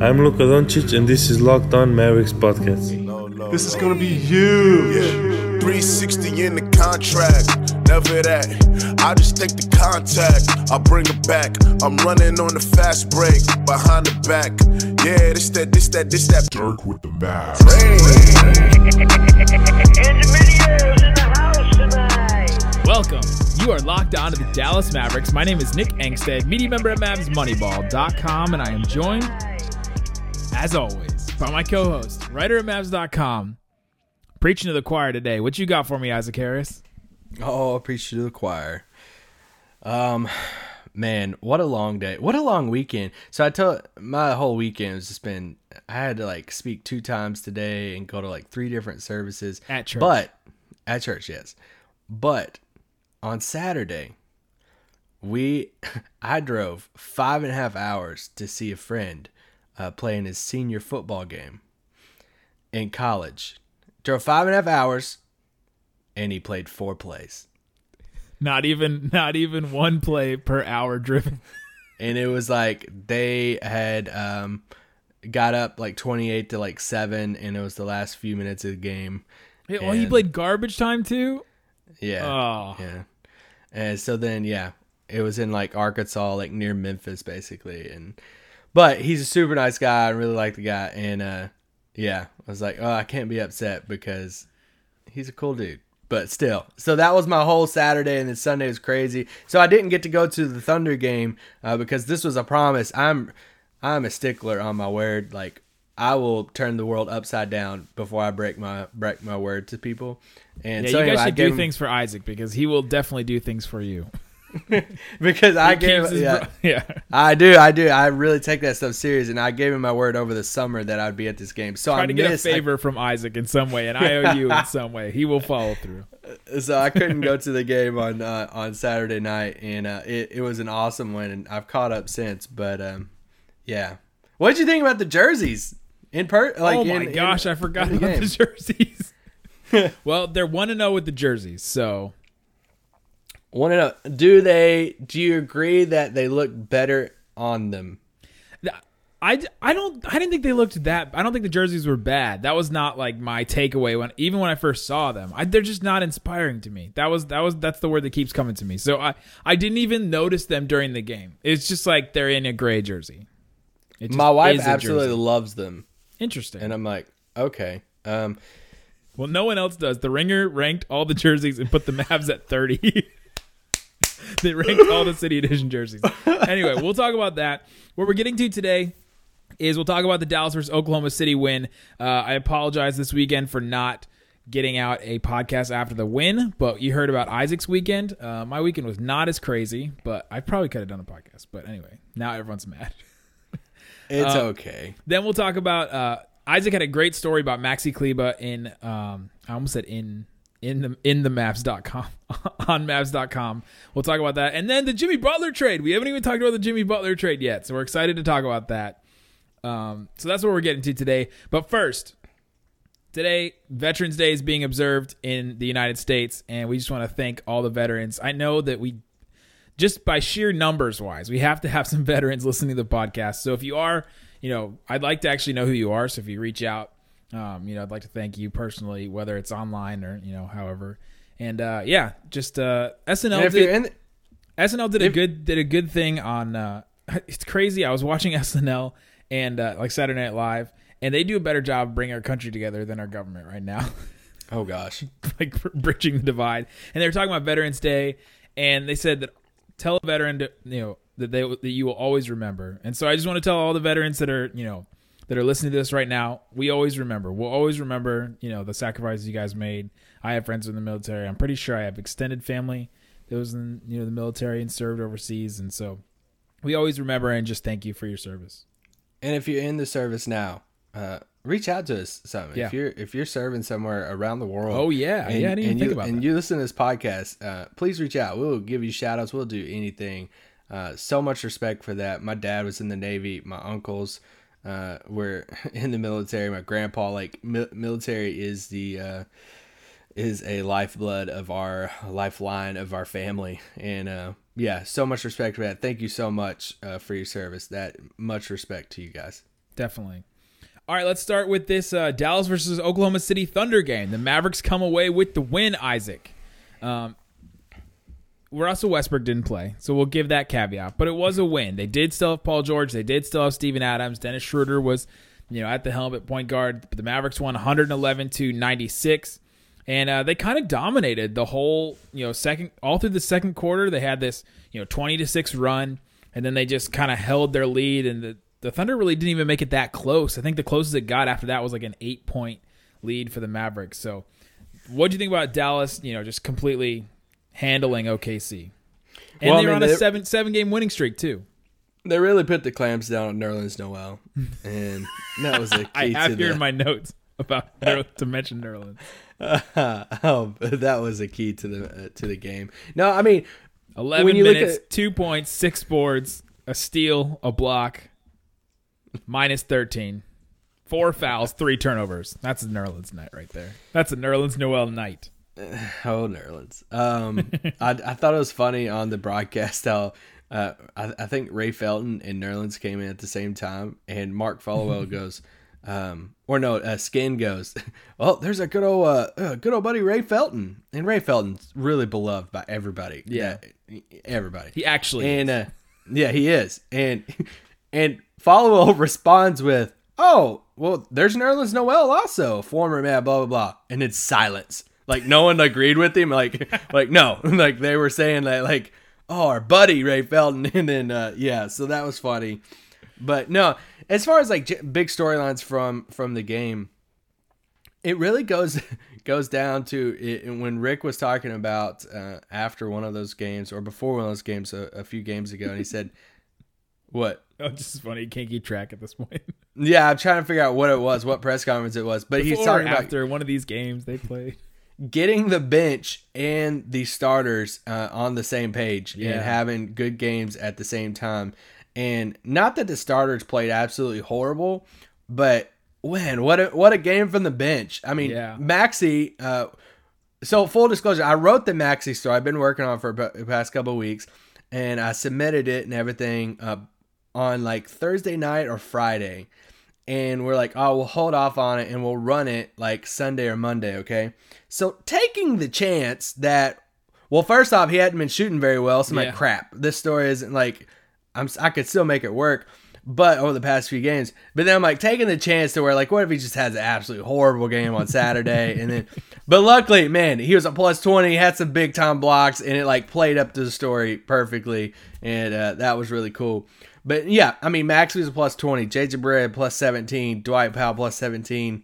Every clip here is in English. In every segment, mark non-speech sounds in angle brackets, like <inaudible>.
I'm Luka Doncic, and this is Locked On Mavericks podcast. This is gonna be huge. Yeah. 360 in the contract. Never that. I just take the contact. I bring it back. I'm running on the fast break. Behind the back. Yeah, this that, this that, this that. Dirk with the math. Welcome. You are locked on to the Dallas Mavericks. My name is Nick Angstadt, media member at MavsMoneyball.com, and I am joined, as always, by my co-host, writer at Mavs.com, preaching to the choir today. What you got for me, Isaac Harris? Oh, preach to the choir. Um, man, what a long day. What a long weekend. So I tell my whole weekend has just been. I had to like speak two times today and go to like three different services At church. But at church, yes. But on Saturday, we <laughs> I drove five and a half hours to see a friend uh, playing his senior football game in college. Drove five and a half hours, and he played four plays. Not even, not even one play per hour driven. <laughs> and it was like they had um got up like 28 to like 7 and it was the last few minutes of the game Yeah, well, he played garbage time too. yeah Oh, yeah and so then yeah it was in like arkansas like near memphis basically and but he's a super nice guy. I really like the guy. And uh yeah i was like oh i can't be upset because he's a cool dude. But still so that was my whole saturday and then sunday was crazy. So i didn't get to go to the thunder game uh, because this was a promise. I'm i'm a stickler on my word. Like i will turn the world upside down before i break my break my word to people. And yeah. so you anyway, guys should do him- things for Isaac because he will definitely do things for you. <laughs> because i He gave yeah, bro- <laughs> yeah. I do, I do. I really take that stuff serious, and I gave him my word over the summer that I'd be at this game. So I to get a missed, I- favor from Isaac in some way, and I owe you in <laughs> some way. He will follow through. so I couldn't go to the game on uh, on Saturday night, and uh, it it was an awesome win, and I've caught up since. But um, yeah, what did you think about the jerseys in per? Like, oh my in- in- gosh, I forgot in the about the jerseys. well, they're one to zero with the jerseys, so Want to know? Do they? Do you agree that they look better on them? I, I don't I didn't think they looked that. I don't think the jerseys were bad. That was not like my takeaway when even when I first saw them. I, they're just not inspiring to me. That was that was that's the word that keeps coming to me. So I I didn't even notice them during the game. It's just like they're in a gray jersey. My wife absolutely jersey. loves them, interesting. and I'm like, okay. Um, Well, no one else does. The Ringer ranked all the jerseys and put the Mavs at 30. <laughs> <laughs> they ranked all the City Edition jerseys. Anyway, we'll talk about that. What we're getting to today is we'll talk about the Dallas versus Oklahoma City win. Uh, I apologize this weekend for not getting out a podcast after the win, but you heard about Isaac's weekend. Uh, my weekend was not as crazy, but I probably could have done a podcast. But anyway, now everyone's mad. <laughs> it's Uh, okay. Then we'll talk about uh, Isaac had a great story about Maxi Kleber in um, I almost said in in the in the Mavs.com <laughs> on Mavs.com. We'll talk about that. And then the Jimmy Butler trade. We haven't even talked about the Jimmy Butler trade yet. So we're excited to talk about that. Um, so that's what we're getting to today. But first, today Veterans Day is being observed in the United States and we just want to thank all the veterans. I know that we just by sheer numbers wise, we have to have some <laughs> veterans listening to the podcast. So if you are, you know, I'd like to actually know who you are. So if you reach out, um, you know, I'd like to thank you personally, whether it's online or you know, however. And uh, yeah, just uh, SNL And did, in, SNL did a good did a good thing on. Uh, <laughs> it's crazy. I was watching <laughs> SNL and uh, like Saturday Night Live, and they do a better job bringing our country together than our government right now. <laughs> oh gosh, like bridging the divide. And they were talking about Veterans Day, and they said that tell a veteran to, you know that they that you will always remember. And so I just want to tell all the veterans that are you know that are listening to this right now, we always remember. We'll always remember you know the sacrifices you guys made. I have friends in the military. I'm pretty sure I have extended family that was in you know the military and served overseas, and so we always remember and just thank you for your service. and if you're in the service now, uh, reach out to us. Something. Yeah. If you're if you're serving somewhere around the world. Oh yeah, and, yeah. I didn't and think you, about and that. you listen to this podcast, uh, please reach out. We'll give you shout outs. We'll do anything. Uh, so much respect for that. My dad was in the Navy. My uncles uh, were <laughs> in the military. My grandpa, like mi- military, is the uh, is a lifeblood of our lifeline of our family. And uh, yeah, so much respect for that. Thank you so much uh, for your service. That much respect to you guys. definitely. All right, let's start with this uh, Dallas versus Oklahoma City Thunder game. The Mavericks come away with the win. Isaac, um, Russell Westbrook didn't play, so we'll give that caveat. But it was a win. They did still have Paul George. They did still have Steven Adams. Dennis Schroeder was, you know, at the helm at point guard. The Mavericks won 111 to 96, and uh, they kind of dominated the whole, you know, second all through the second quarter. They had this, you know, 20 to six run, and then they just kind of held their lead. And the the Thunder really didn't even make it that close. I think the closest it got after that was like an eight point lead for the Mavericks. So, what do you think about Dallas? You know, just completely handling OKC, and Well, they're mean, on a they- seven seven game winning streak too. They really put the clamps down on Nerlens Noel, and that was a <laughs> key I have to here the, in my notes about to mention Nerlens. <laughs> oh, that was a key to the uh, to the game. No, I mean, Eleven When you look minutes, at- two points, six boards, a steal, a block, minus thirteen. Four fouls, three turnovers. That's a Nerlens night right there. That's a Nerlens Noel night. <sighs> Oh, Nerlens. Um, <laughs> I, I thought it was funny on the broadcast how uh, I, I think Ray Felton and Nerlens came in at the same time, and Mark Followill <laughs> goes, um, or no, uh, Skin goes, <laughs> well, there's a good old, uh, uh, good old buddy Ray Felton, and Ray Felton's really beloved by everybody. Yeah. Everybody. He actually and uh, yeah, he is, and and Followill responds with, "Oh, well, there's Nerlens Noel also, former man, blah blah blah," and it's silence. Like no one agreed with him. Like <laughs> like no, <laughs> like they were saying that like, "Oh, our buddy Ray Felton," <laughs> and then uh, yeah, so that was funny. But no, as far as like j- big storylines from from the game, it really goes goes down to it, when Rick was talking about uh, after one of those games or before one of those games a, a few games ago, and he said, "What? Oh, just is funny. You can't keep track at this point. Yeah, I'm trying to figure out what it was, what press conference it was, but he's Before or talking about after one of these games they played. Getting the bench and the starters uh, on the same page Yeah. and having good games at the same time. And not that the starters played absolutely horrible, but when what a, what a game from the bench. I mean, Yeah. Maxi. Uh, so full disclosure, I wrote the Maxi story. I've been working on it for the past couple of weeks, and I submitted it and everything uh, on like Thursday night or Friday. And we're like, oh, we'll hold off on it and we'll run it like Sunday or Monday, okay? So taking the chance that, well, first off, he hadn't been shooting very well, so I'm Yeah. like, crap, this story isn't like, I'm I could still make it work. But over the past few games, but then I'm like taking the chance to where like, what if he just has an absolutely horrible game on Saturday, <laughs> and then, but luckily, man, he was a plus twenty, had some big time blocks, and it like played up to the story perfectly, and uh, that was really cool. But yeah, I mean, Max was a plus twenty, JJ Barea plus seventeen, Dwight Powell plus seventeen.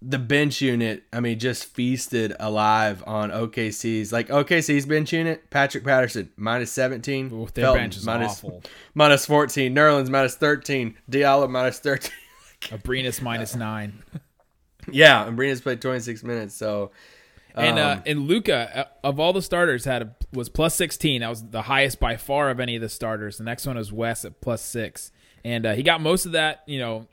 The bench unit, I mean, just feasted alive on OKC's like OKC's bench unit. Patrick Patterson minus seventeen, Ooh, their Felton, bench is minus- awful. minus 14. Nerlens minus 13. Diallo minus 13. <laughs> Abrines minus nine. yeah, and Brina's played 26 minutes. So, And uh, Um, and Luka uh, of all the starters had a, was plus sixteen. That was the highest by far of any of the starters. The next one was Wes at plus six, and uh, he got most of that. You know,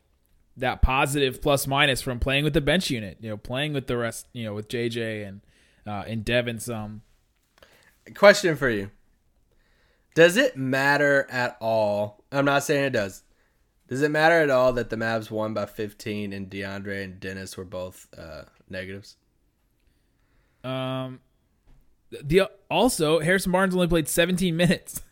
that positive plus minus from playing with the bench unit. You know, playing with the rest. You know, with JJ and uh, and Devin some. question for you Does it matter at all? I'm not saying it does. Does it matter at all that the Mavs won by 15 and DeAndre and Dennis were both uh, negatives? Um, the also Harrison Barnes only played seventeen minutes. <laughs>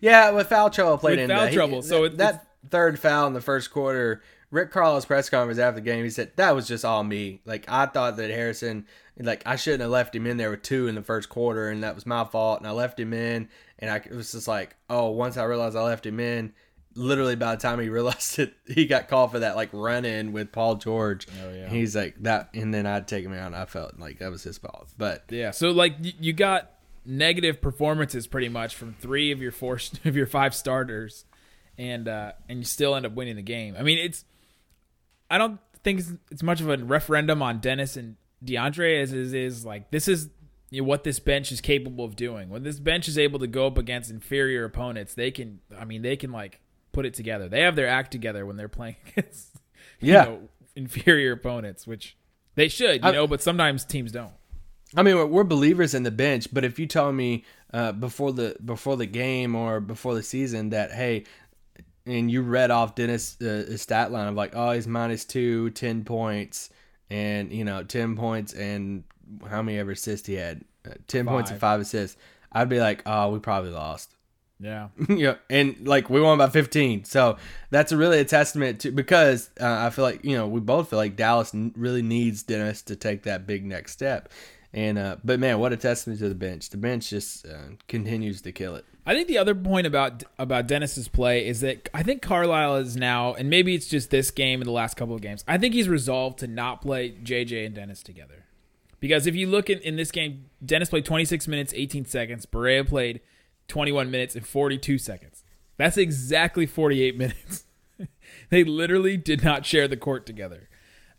Yeah, with foul trouble played With in foul that. He- trouble, so that, it- that third foul in the first quarter. Rick Carlisle's press conference after the game, he said that was just all me. Like I thought that Harrison, like I shouldn't have left him in there with two in the first quarter, and that was my fault. And I left him in, and I it was just like, oh, once I realized I left him in, literally by the time he realized <laughs> it, he got called for that like run in with Paul George. Oh, yeah. he's like that, and then I'd take him out, and I felt like that was his fault. But Yeah, so like you got negative performances pretty much from three of your four <laughs> of your five starters, and uh, and you still end up winning the game. I mean, it's I don't think it's, it's much of a referendum on Dennis and DeAndre as it is like this is you know, what this bench is capable of doing. When this bench is able to go up against inferior opponents, they can. I mean, they can like put it together. They have their act together when they're playing <laughs> against you Yeah. know, inferior opponents, which they should, you I- know. But sometimes teams don't. I mean, we're, believers in the bench, but if you tell me uh, before the before the game or before the season that hey, and you read off Dennis' uh, stat line of like, oh, he's minus two, 10 points, and you know, ten points and how many ever assists he had, uh, ten points and Five. five assists. I'd be like, oh, we probably lost. Yeah. <laughs> yeah, and like we won by 15. So that's really a testament to because uh, I feel like you know we both feel like Dallas n- really needs Dennis to take that big next step. And uh, but man, what a testament to the bench. The bench just uh, continues to kill it. I think the other point about about Dennis's play is that I think Carlisle is now, and maybe it's just this game and the last couple of games. I think he's resolved to not play JJ and Dennis together, because if you look in, in this game, Dennis played 26 minutes 18 seconds. Barea played 21 minutes and 42 seconds. That's exactly 48 <laughs> minutes. they literally did not share the court together,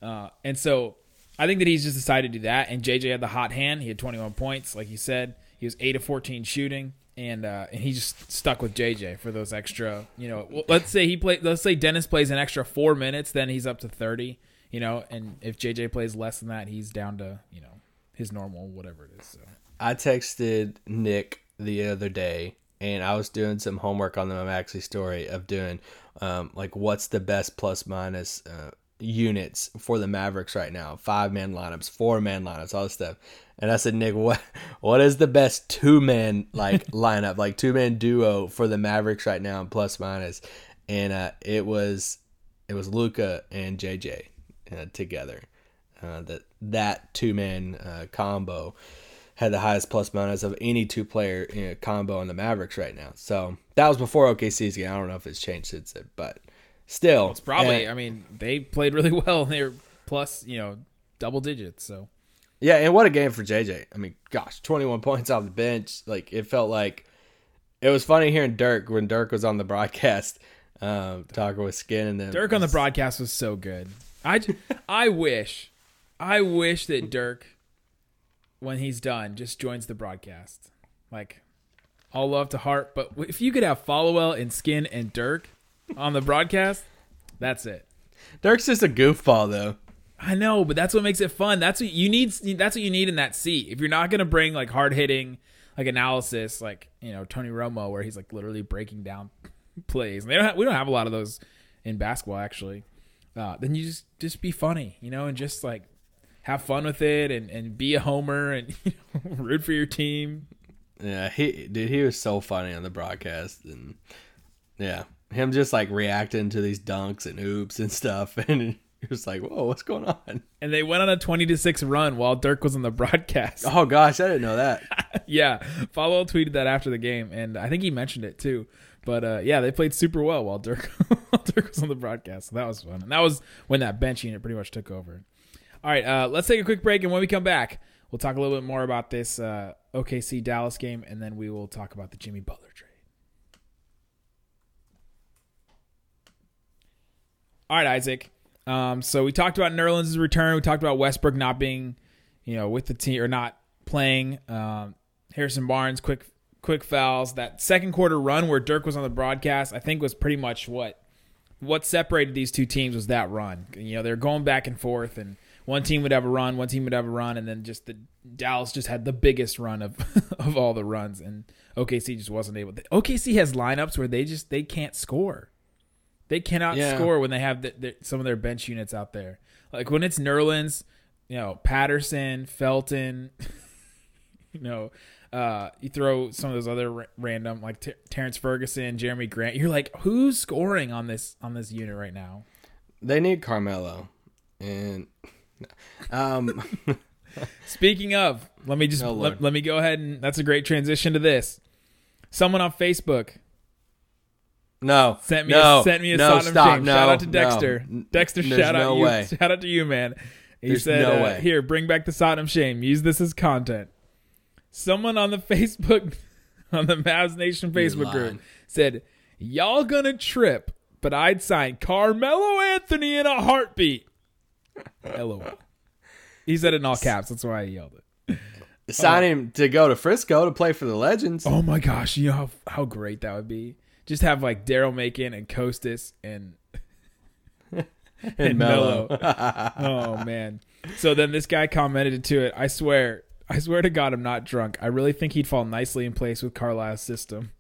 uh, and so I think that he's just decided to do that. And JJ had the hot hand. He had 21 points, like you said. He was eight of 14 shooting, and uh, and he just stuck with JJ for those extra. You know, let's say he play. Let's say Dennis plays an extra four minutes, then he's up to 30. You know, and if JJ plays less than that, he's down to you know his normal whatever it is. So. I texted Nick the other day, and I was doing some homework on the Maxi story of doing um, like what's the best plus minus uh, units for the Mavericks right now? Five man lineups, four man lineups, all this stuff. And I said, Nick, what <laughs> what is the best two man like <laughs> lineup, like two man duo for the Mavericks right now plus minus? And uh, it was it was Luka and JJ uh, together. Uh, that that two man uh, combo had the highest plus minus of any two player you know, combo in the Mavericks right now. So that was before OKC's game. I don't know if it's changed since then, but still, It's probably. and- I mean, they played really <laughs> well. They were plus you know double digits. So yeah. And what a game for JJ. I mean, gosh, twenty one <laughs> points off the bench. Like it felt like it was funny hearing Dirk when Dirk was on the broadcast um, talking with Skin and them. Dirk on the broadcast was so good. I, I wish, I wish that Dirk, when he's done, just joins the broadcast. Like, all love to heart, but if you could have Followill and Skin and Dirk on the broadcast, that's it. Dirk's just a goofball though. I know, but that's what makes it fun. That's what you need. That's what you need in that seat. If you're not gonna bring like hard hitting, like analysis, like you know Tony Romo, where he's like literally breaking down <laughs> plays. And they don't. Have, we don't have a lot of those in basketball actually. Uh, then you just just be funny, you know, and just like have fun with it, and and be a homer, and <laughs> you know, root for your team. Yeah, he dude, he was so funny on the broadcast, and yeah, him just like reacting to these dunks and oops and stuff, <laughs> and he was like, "Whoa, what's going on?" And they went on a twenty to six run while Dirk was on the broadcast. Oh gosh, I didn't know that. <laughs> yeah, Follow tweeted that after the game, and I think he mentioned it too. But uh, yeah, they played super well while Dirk while Dirk was on the broadcast. So that was fun, and that was when that bench unit pretty much took over. All right, uh, let's take a quick break, and when we come back, we'll talk a little bit more about this uh, OKC Dallas game, and then we will talk about the Jimmy Butler trade. All right, Isaac. Um, so we talked about Nerlens' return. We talked about Westbrook not being, you know, with the team or not playing. Um, Harrison Barnes, quick quick fouls. That second quarter run where Dirk was on the broadcast, I think was pretty much what what separated these two teams was that run. You know, they're going back and forth, and one team would have a run, one team would have a run, and then just the Dallas just had the biggest run of <laughs> of all the runs, and OKC just wasn't able. to. OKC has lineups where they just they can't score. They cannot Yeah. score when they have the, the, some of their bench units out there. Like when it's Nerlens, you know, Patterson, Felton, <laughs> you know, uh, you throw some of those other ra- random like Ter- Terrence Ferguson, Jerami Grant. You're like, who's scoring on this on this unit right now? They need Carmelo, and um, Speaking of, let me just Oh, let, let me go ahead and that's a great transition to this. Someone on Facebook no, sent me no, a, sent me a no, Sodom stop, shame. no, shout out to no. Dexter. Dexter, shout out no you. way. <laughs> Shout out to you, man. He There's said, no uh. "Here, bring back the Sodom shame. Use this as content." Someone on the <laughs> Facebook, on the Mavs Nation Facebook group, said, "Y'all gonna trip, but I'd sign Carmelo Anthony in a heartbeat." LOL. He said it in all caps. That's why I yelled it. Sign him to go to Frisco to play for the Legends. Oh my gosh, you know how, how great that would be. Just have like Daryl Macon and Kostas <laughs> and and Melo. Mello. oh man. So then this guy commented to it. I swear, I swear to God, I'm not drunk. I really think he'd fall nicely in place with Carlisle's system.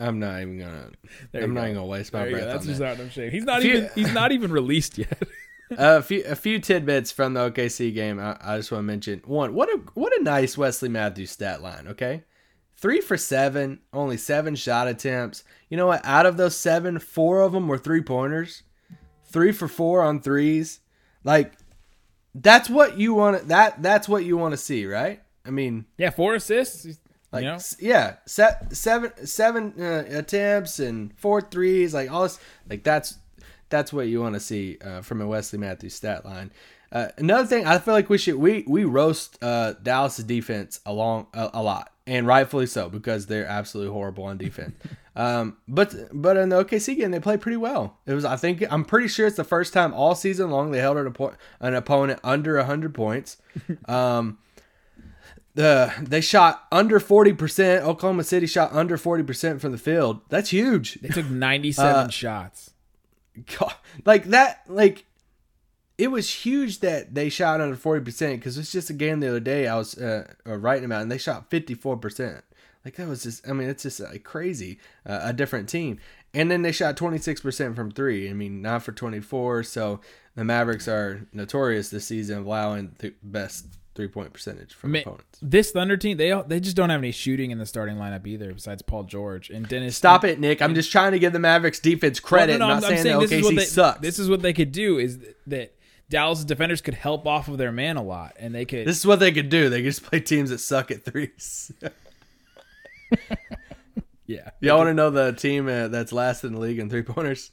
I'm not even gonna. There I'm not go. even gonna waste my There go. breath That's on just that. of shame. He's not Few- even he's not even released yet. <laughs> <laughs> a few a few tidbits from the OKC game. I, I just want to mention one. What a what a nice Wesley Matthews stat line. Okay, three for seven, only seven shot attempts. You know what? Out of those seven, four of them were three pointers. Three for four on threes. Like that's what you want. That that's what you want to see, right? I mean, yeah, four assists. Like you know, yeah, se- seven seven uh, attempts and four threes, like all this, like that's that's what you want to see uh, from a Wesley Matthews stat line. Uh, another thing, I feel like we should we we roast uh, Dallas' defense along a, a lot, and rightfully so because they're absolutely horrible on defense. <laughs> um, but but in the OKC game, they played pretty well. It was I think I'm pretty sure it's the first time all season long they held an, oppo- an opponent under hundred points. <laughs> Um, the they shot under 40%. Oklahoma City shot under 40% from the field. That's huge. they took 97 Uh, shots. God, like that like it was huge that they shot under 40% because it's just a game the other day I was uh, uh, writing about and they shot 54%. Like that was just I mean it's just like crazy uh, a different team. And then they shot 26% from 3. I mean not for 24 so the Mavericks are notorious this season of allowing the best three-point percentage from Ma- opponents. This Thunder team, they they just don't have any shooting in the starting lineup either, besides Paul George and Dennis. Stop it, Nick. I'm just trying to give the Mavericks defense Well, credit. no, no, I'm not I'm, saying, saying that this is what OKC they sucks. This is what they could do is that Dallas defenders could help off of their man a lot, and they could. This is what they could do. They could just play teams that suck at threes. <laughs> yeah, <laughs> Y'all want to know the team uh, that's last in the league in three pointers?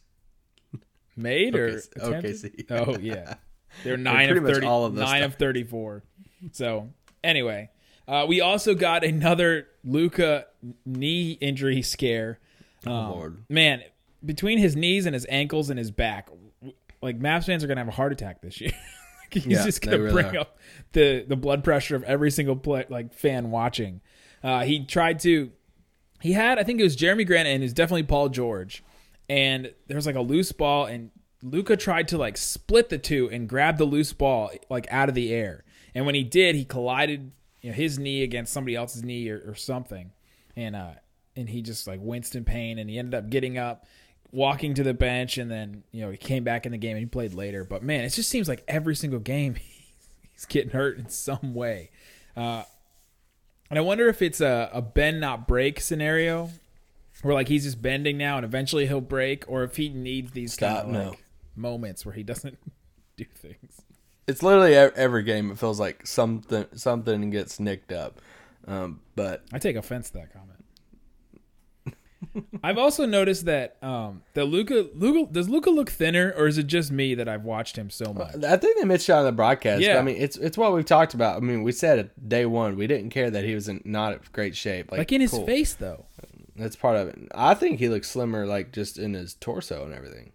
made or OKC. attempted? OKC. Oh yeah, <laughs> they're nine pretty of thirty. all of nine stuff. of thirty-four. So anyway, uh, we also got another Luka knee injury scare. Um, Lord. man, between his knees and his ankles and his back, like Mavs fans are gonna have a heart attack this year. <laughs> He's Yeah, just gonna really bring are. up the the blood pressure of every single play, like fan watching. Uh, he tried to. He had, I think it was Jerami Grant and it was definitely Paul George, and there was like a loose ball, and Luka tried to like split the two and grab the loose ball like out of the air, and when he did, he collided you know, his knee against somebody else's knee or, or something, and uh, and he just like winced in pain, and he ended up getting up, walking to the bench, and then you know he came back in the game and he played later. But man, it just seems like every single game <laughs> he's getting hurt in some way. Uh, and I wonder if it's a, a bend not break scenario where like he's just bending now and eventually he'll break, or if he needs these Stop, kind of no. like moments where he doesn't <laughs> do things. It's literally every game. It feels like something something gets nicked up. Um, but I take offense to that comment. I've also noticed that um that Luka Luka does Luka look thinner or is it just me that I've watched him so much? I think they mentioned it on the broadcast. Yeah. I mean, it's it's what we've talked about. I mean, we said it day one. We didn't care that he was in not in great shape. Like, Like in his cool. face though. That's part of it. I think he looks slimmer, like just in his torso and everything.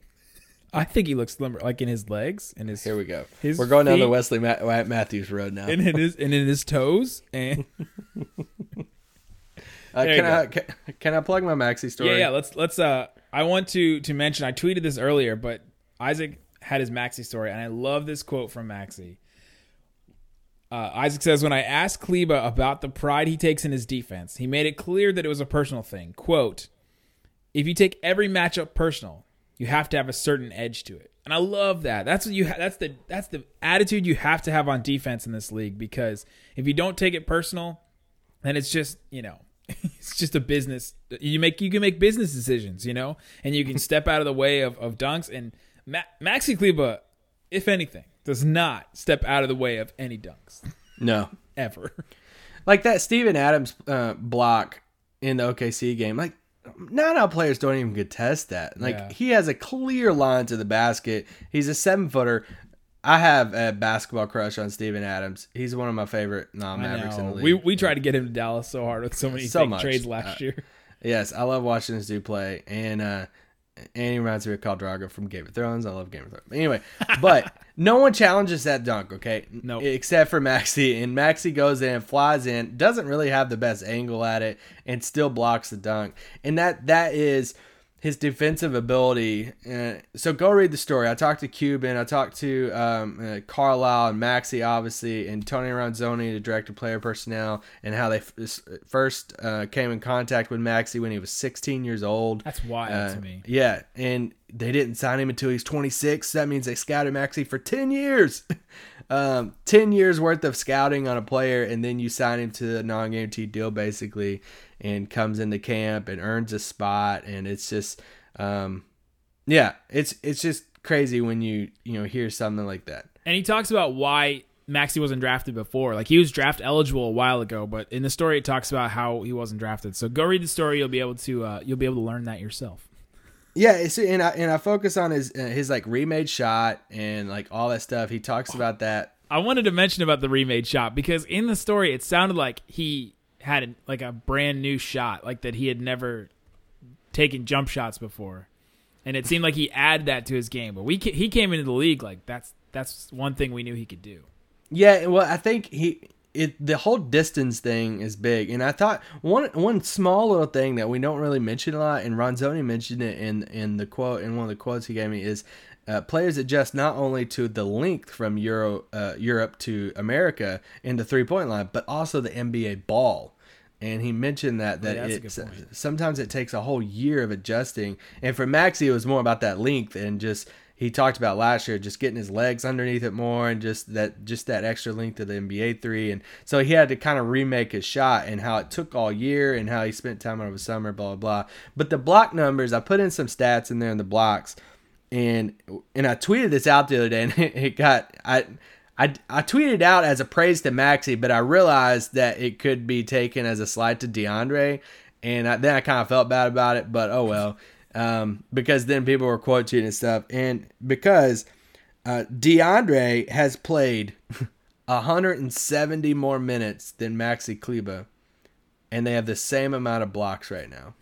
I think he looks slimmer, like in his legs and his Here we go. His We're going down the Wesley Ma- Matthews road now. and in his and in his toes and <laughs> Uh, can I can, can I plug my Maxi story? Yeah, yeah. Let's let's. Uh, I want to to mention. I tweeted this earlier, but Isaac had his Maxi story, and I love this quote from Maxi. Uh, Isaac says, "When I asked Kleber about the pride he takes in his defense, he made it clear that it was a personal thing. Quote: If you take every matchup personal, you have to have a certain edge to it." And I love that. That's what you. Ha- that's the that's the attitude you have to have on defense in this league because if you don't take it personal, then it's just you know <laughs> it's just a business you make you can make business decisions you know and you can <laughs> step out of the way of, of dunks and Ma- maxi kleber if anything does not step out of the way of any dunks <laughs> No. ever Like that Steven Adams uh, block in the OKC game. Like not how players don't even contest that. Like Yeah. he has a clear line to the basket. He's a seven footer. I have a basketball crush on Steven Adams. He's one of my favorite non Mavericks in the league. we, we tried to get him to dallas so hard with so many So much. trades last Uh, year Yes, I love watching this dude play, and uh, and he reminds me of Khal Drogo from Game of Thrones. I love Game of Thrones. Anyway, but <laughs> no one challenges that dunk, okay? Nope. Except for Maxi, and Maxi goes in, flies in, doesn't really have the best angle at it, and still blocks the dunk. And that that is his defensive ability. Uh, so go read the story. I talked to Cuban. I talked to um, uh, Carlisle and Maxi, obviously, and Tony Ronzone, the director of player personnel, and how they f- first uh, came in contact with Maxi when he was 16 years old. That's wild Uh, to me. Yeah, and they didn't sign him until he's 26. That means they scouted Maxi for 10 years. <laughs> um, 10 years worth of scouting on a player, and then you sign him to a non guaranteed deal, basically, and comes into camp and earns a spot. And it's just, um, yeah, it's it's just crazy when you you know hear something like that. And he talks about why Maxi wasn't drafted before. Like he was draft eligible a while ago, but in the story it talks about how he wasn't drafted. So go read the story. You'll be able to uh, you'll be able to learn that yourself. Yeah, it's, and I and I focus on his uh, his like remade shot and like all that stuff. He talks about that. I wanted to mention about the remade shot because in the story it sounded like he had a, like a brand new shot, like that he had never taken jump shots before, and it seemed like he added that to his game. But we he came into the league like that's that's one thing we knew he could do. Yeah, well, I think he it the whole distance thing is big, and I thought one one small little thing that we don't really mention a lot, and Ronzone mentioned it in in the quote in one of the quotes he gave me is. Uh, players adjust not only to the length from Euro, uh, Europe to America in the three point line, but also the NBA ball. And he mentioned that that yeah, it sometimes it takes a whole year of adjusting. And for Maxi, it was more about that length and just he talked about last year just getting his legs underneath it more and just that just that extra length of the NBA three. And so he had to kind of remake his shot and how it took all year and how he spent time over the summer, blah blah blah. But the block numbers, I put in some stats in there in the blocks, and and I tweeted this out the other day, <laughs> and it, it got I. I, I tweeted out as a praise to Maxi, but I realized that it could be taken as a slight to DeAndre, and I, then I kind of felt bad about it. But oh well, um, because then people were quote tweeting and stuff, and because uh, DeAndre has played <laughs> 170 more minutes than Maxi Kleber, and they have the same amount of blocks right now.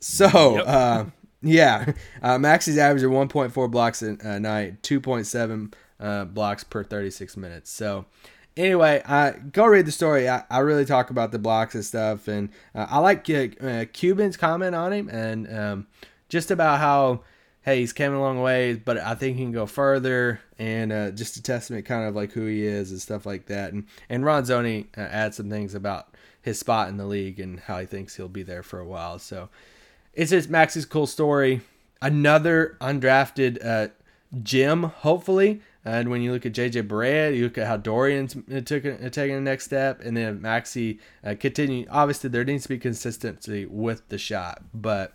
so, <laughs> uh, yeah, uh, Maxi's averaging 1.4 blocks a, a night, 2.7 uh, blocks per 36 minutes. So, anyway, uh, go read the story. I, I really talk about the blocks and stuff, and uh, I like uh, uh, Cuban's comment on him and um, just about how hey he's came a long way, but I think he can go further, and uh, just a testament kind of like who he is and stuff like that. And and Ronzone uh, adds some things about his spot in the league and how he thinks he'll be there for a while. So it's just Max's cool story. Another undrafted uh, gem, hopefully. And when you look at JJ Barea, you look at how Dorian's took uh, taking the next step, and then Maxi uh, continue. Obviously, there needs to be consistency with the shot. But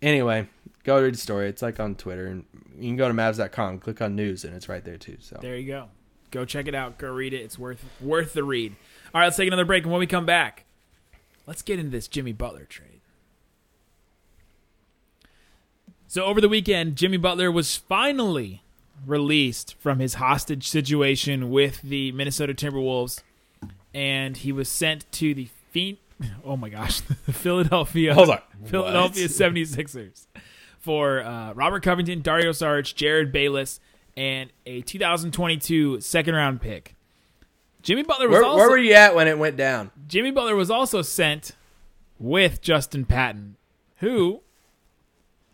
anyway, go read the story. It's like on Twitter, and you can go to Mavs.com, click on news, and it's right there too. So There you go. Go check it out. Go read it. It's worth worth the read. All right, let's take another break, and when we come back, let's get into this Jimmy Butler trade. So over the weekend, Jimmy Butler was finally released from his hostage situation with the Minnesota Timberwolves, and he was sent to the Phoen- <laughs> Oh my gosh, the <laughs> Philadelphia Hold on. <laughs> Philadelphia What? 76ers for uh, Robert Covington, Dario Saric, Jerryd Bayless, and a 2022 second round pick. Jimmy Butler was where, also where were you at when it went down? Jimmy Butler was also sent with Justin Patton, who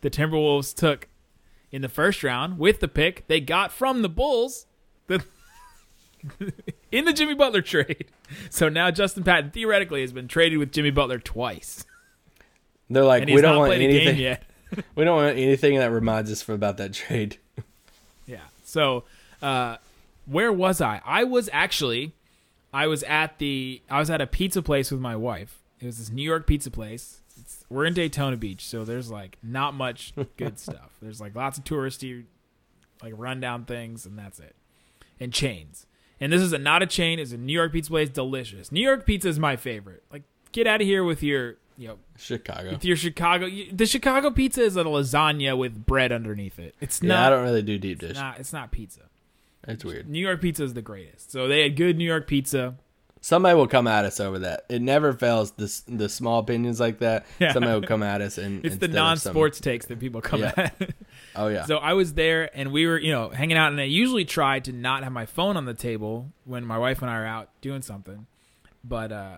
the Timberwolves took in the first round with the pick they got from the Bulls the, <laughs> in the Jimmy Butler trade. So now Justin Patton theoretically has been traded with Jimmy Butler twice, They're like, we don't want anything. yet. <laughs> We don't want anything that reminds us about that trade. <laughs> Yeah. So, uh, where was I? I was actually, I was at the, I was at a pizza place with my wife. It was this New York pizza place. We're in Daytona Beach, so there's like not much good <laughs> stuff. There's like lots of touristy, like rundown things, and that's it. And chains. And this is a not a chain. It's a New York pizza place. Delicious. New York pizza is my favorite. Like, get out of here with your, you know, Chicago. with your Chicago. The Chicago pizza is a lasagna with bread underneath it. It's Yeah, not. I don't really do deep dish. not. It's not pizza. It's weird. New York pizza is the greatest. So they had good New York pizza. Somebody will come at us over that. It never fails. The the small opinions like that. Yeah. Somebody will <laughs> come at us and It's the non-sports takes that people come Yeah. at. <laughs> Oh yeah. so I was there and we were, you know, hanging out and I usually try to not have my phone on the table when my wife and I are out doing something. But uh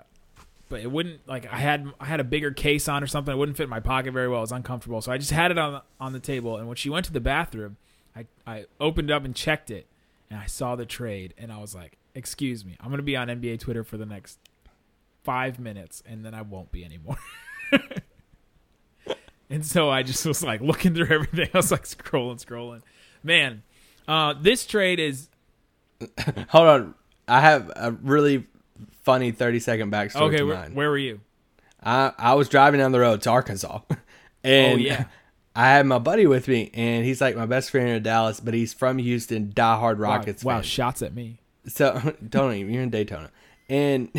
but it wouldn't like I had I had a bigger case on or something. It wouldn't fit in my pocket very well. It was uncomfortable, so I just had it on the, on the table. And when she went to the bathroom, I I opened up and checked it, and I saw the trade, and I was like, "Excuse me, I'm gonna be on NBA Twitter for the next five minutes, and then I won't be anymore." <laughs> and so I just was like looking through everything. I was like scrolling, scrolling. Man, uh, this trade is <laughs> Hold on. I have a really funny 30 second backstory okay. to Where, mine. where were you? I, I was driving down the road to Arkansas. <laughs> And Oh, yeah. I had my buddy with me, and he's like my best friend in Dallas, but he's from Houston, diehard Rockets wow, wow, shots at me. So <laughs> don't. You're in Daytona, and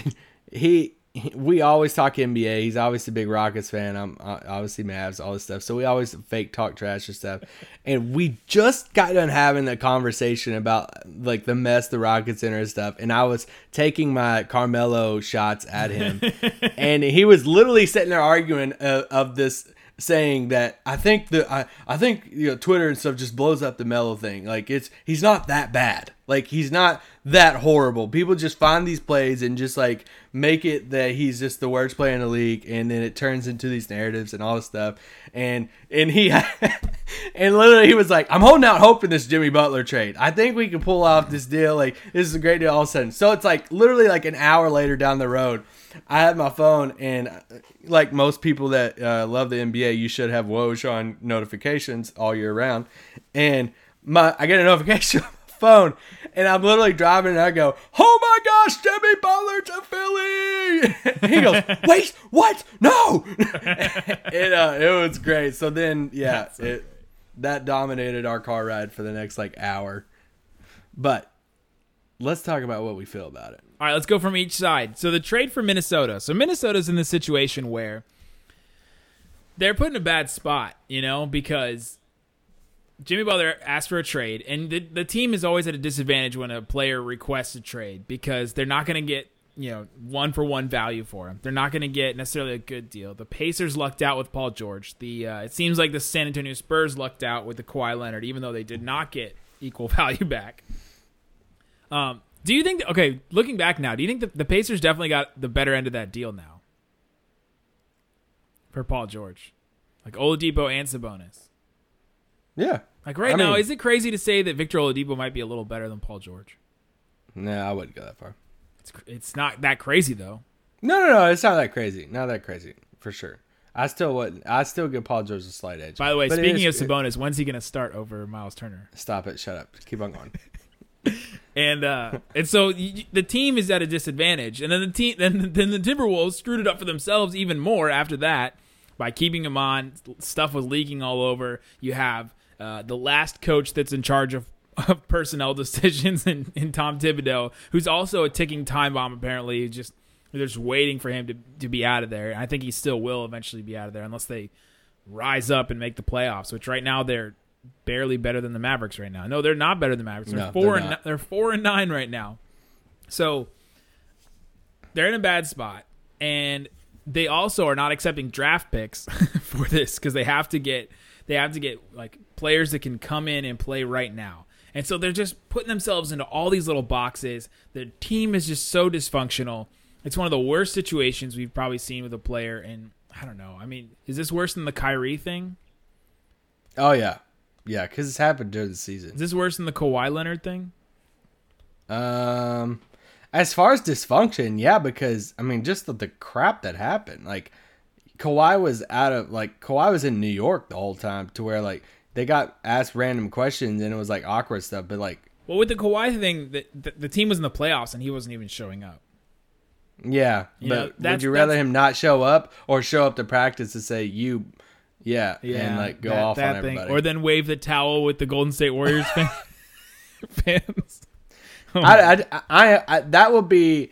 he, <laughs> he- we always talk NBA. He's obviously a big Rockets fan. I'm uh, obviously Mavs, all this stuff. So we always fake talk trash and stuff. And we just got done having a conversation about like the mess the Rockets in and stuff. And I was taking my Carmelo shots at him, <laughs> and he was literally sitting there arguing uh, of this saying that I think the I, I think you know Twitter and stuff just blows up the Melo thing. Like it's he's not that bad. Like he's not that horrible. People just find these plays and just like make it that he's just the worst player in the league, and then it turns into these narratives and all this stuff. And and he <laughs> and literally he was like, "I'm holding out hope in this Jimmy Butler trade. I think we can pull off this deal. Like this is a great deal." All of a sudden, so it's like literally like an hour later down the road. I had my phone, and like most people that uh, love the NBA, you should have Woj on notifications all year round. And my, I get a notification <laughs> on my phone, and I'm literally driving, and I go, "Oh my gosh, Jimmy Butler to Philly!" <laughs> he goes, <laughs> "Wait, what? No!" it uh, it was great. So then, yeah, it that dominated our car ride for the next like hour. But let's talk about what we feel about it. All right, let's go from each side. So the trade for Minnesota. So Minnesota's in the situation where they're put in a bad spot, you know, because Jimmy Butler asked for a trade, and the, the team is always at a disadvantage when a player requests a trade because they're not going to get you know one for one value for him. They're not going to get necessarily a good deal. The Pacers lucked out with Paul George. The uh, it seems like the San Antonio Spurs lucked out with the Kawhi Leonard, even though they did not get equal <laughs> value back. Um, do you think? Okay, looking back now, do you think that the Pacers definitely got the better end of that deal now for Paul George, like Oladipo and Sabonis? Yeah. Like right I now, mean- is it crazy to say that Victor Oladipo might be a little better than Paul George? No, I wouldn't go that far. It's it's not that crazy though. No, no, no. It's not that crazy. Not that crazy for sure. I still would. I still give Paul George a slight edge. By the way, But speaking is- of Sabonis, when's he going to start over Miles Turner? stop it. Shut up. Keep on going. <laughs> And uh, and so the team is at a disadvantage, and then the team then then the Timberwolves screwed it up for themselves even more after that by keeping him on. Stuff was leaking all over. You have uh, the last coach that's in charge of, of personnel <laughs> decisions in, in Tom Thibodeau, who's also a ticking time bomb. Apparently, just they're just waiting for him to to be out of there. And I think he still will eventually be out of there unless they rise up and make the playoffs. Which right now they're barely better than the Mavericks right now. No, they're not better than the Mavericks. They're No, 4 they're and not. they're four and nine right now. So they're in a bad spot, and they also are not accepting draft picks <laughs> for this because they have to get they have to get like players that can come in and play right now. And so they're just putting themselves into all these little boxes. The team is just so dysfunctional. It's one of the worst situations we've probably seen with a player. And I don't know. I mean, is this worse than the Kyrie thing? Oh yeah, yeah. Because it's happened during the season. Is this worse than the Kawhi Leonard thing? Um, as far as dysfunction, yeah. Because I mean, just the, the crap that happened. Like Kawhi was out of like Kawhi was in New York the whole time to where like they got asked random questions and it was like awkward stuff. But like Well, with the Kawhi thing, the, the, the team was in the playoffs and he wasn't even showing up. Yeah, You but know, would you rather him not show up or show up to practice to say you, yeah, and like go that- off that on thing. everybody? or then wave the towel with the Golden State Warriors fan- <laughs> fans. <laughs> I, I, I, I, that will be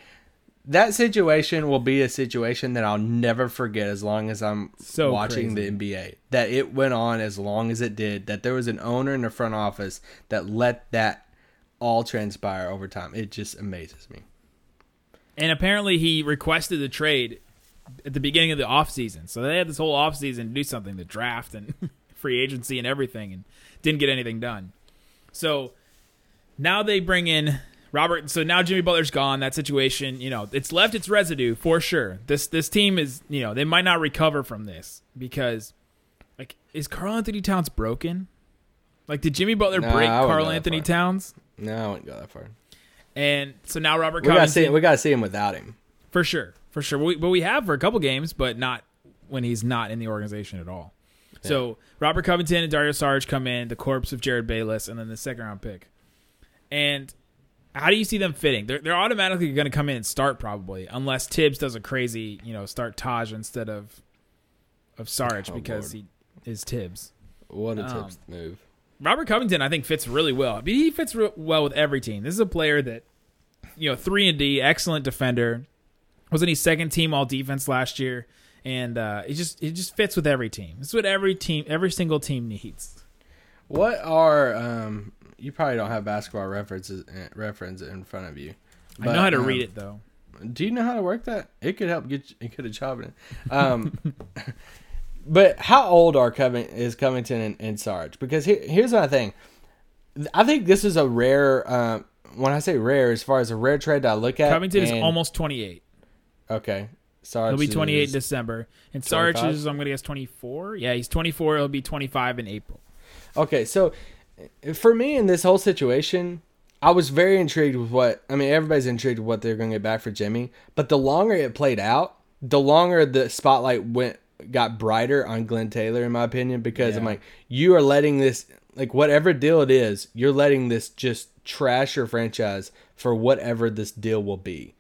that situation will be a situation that I'll never forget as long as I'm So watching crazy. the NBA. That it went on as long as it did. That there was an owner in the front office that let that all transpire over time. It just amazes me. And apparently he requested the trade at the beginning of the offseason. So they had this whole offseason to do something, the draft and <laughs> free agency and everything, and didn't get anything done. So now they bring in Robert. So now Jimmy Butler's gone. That situation, you know, it's left its residue for sure. This this team is, you know, they might not recover from this because, like, is Karl-Anthony Towns broken? Like, did Jimmy Butler break Karl Anthony. Towns? No, I wouldn't go that far. And so now Robert We gotta see. We gotta see him without him. for sure, for sure. We, but we have for a couple games, but not when he's not in the organization at all. So Robert Covington and Dario Sarge come in, the corpse of Jerryd Bayless, and then the second round pick. And how do you see them fitting? They're they're automatically going to come in and start probably, unless Thibs does a crazy, you know, start Taj instead of of Sarge Oh, because Lord. he is Thibs. What a Um, tips move. Robert Covington, I think, fits really well. I mean, he fits re- well with every team. This is a player that, you know, three and D, excellent defender. Wasn't he second team all defense last year? And uh, it just it just fits with every team. Is what every team, every single team needs. What are um? You probably don't have basketball references eh, reference in front of you. I know how to um, read it though. Do you know how to work that? It could help get you, it could have job in. Um, <laughs> but how old are Coving is Covington and, and Sarge? Because here, here's my thing. I think this is a rare. Um, when I say rare, as far as a rare trade that I look at, Covington is almost 28. Okay. Sarge He'll be 28 in December. And Sarge 25? is, I'm going to guess, 24. Yeah, he's 24. He'll be 25 in April. Okay, so for me in this whole situation, I was very intrigued with what I mean. Everybody's intrigued with what they're going to get back for Jimmy, but the longer it played out, the longer the spotlight went got brighter on Glen Taylor, in my opinion, because I'm like, you are letting this like whatever deal it is, you're letting this just trash your franchise for whatever this deal will be.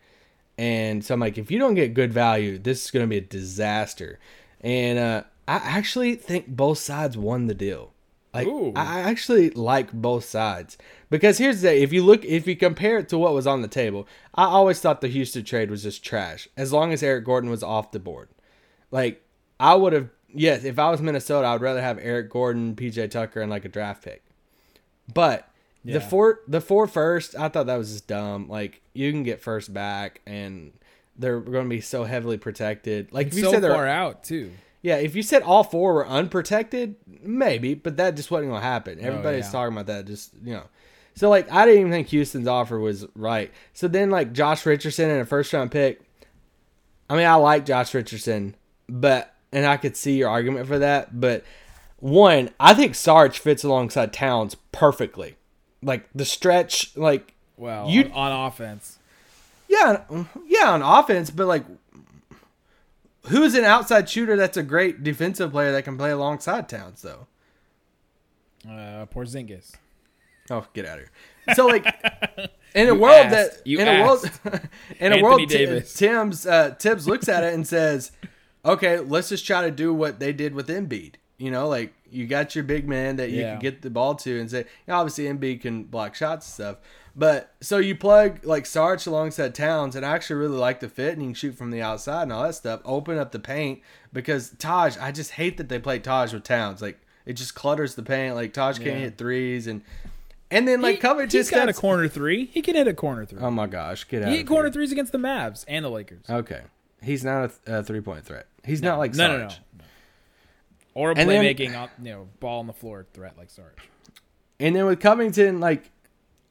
And so I'm like, if you don't get good value, this is going to be a disaster. And uh, I actually think both sides won the deal. Like Ooh. I I actually like both sides because here's the if you look if you compare it to what was on the table, I always thought the Houston trade was just trash as long as Eric Gordon was off the board. Like I would have yes, if I was Minnesota, I would rather have Eric Gordon, PJ Tucker, and like a draft pick. But Yeah. the four the four first, I thought that was just dumb. Like you can get first back and they're going to be so heavily protected. Like if you so said they're far out, too. yeah, if you said all four were unprotected, maybe, but that just wasn't gonna happen. Oh, Everybody's yeah. talking about that, just you know. So like, I didn't even think Houston's offer was right. So then like Josh Richardson and a first round pick. I mean, I like Josh Richardson, but and I could see your argument for that, but one, I think Sarge fits alongside Towns perfectly. Like the stretch, like Well, You- on, on offense. yeah, yeah, on offense, but like, who's an outside shooter that's a great defensive player that can play alongside Towns though? Uh, Porzingis. Oh, get out of here! So like, <laughs> in a world asked. that You in a world asked. <laughs> in a world Davis. Tim's uh, Thibs looks at it and says, "Okay, let's just try to do what they did with Embiid. You know, like you got your big man that you Yeah. can get the ball to and say, you know, obviously Embiid can block shots and stuff." But so you plug like Sarge alongside Towns, and I actually really like the fit, and you can shoot from the outside and all that stuff. Open up the paint because Taj, I just hate that they play Taj with Towns. Like it just clutters the paint. Like Taj can't hit threes, and and then like He- Covington's he's got a corner three. He can hit a corner three. Oh my gosh, get out! he hit corner here. threes against the Mavs and the Lakers. Okay, he's not a, a three point threat. He's not like Sarge. no, no, no. Or a then- playmaking, you know, ball on the floor threat like Sarge. And then with Covington, like,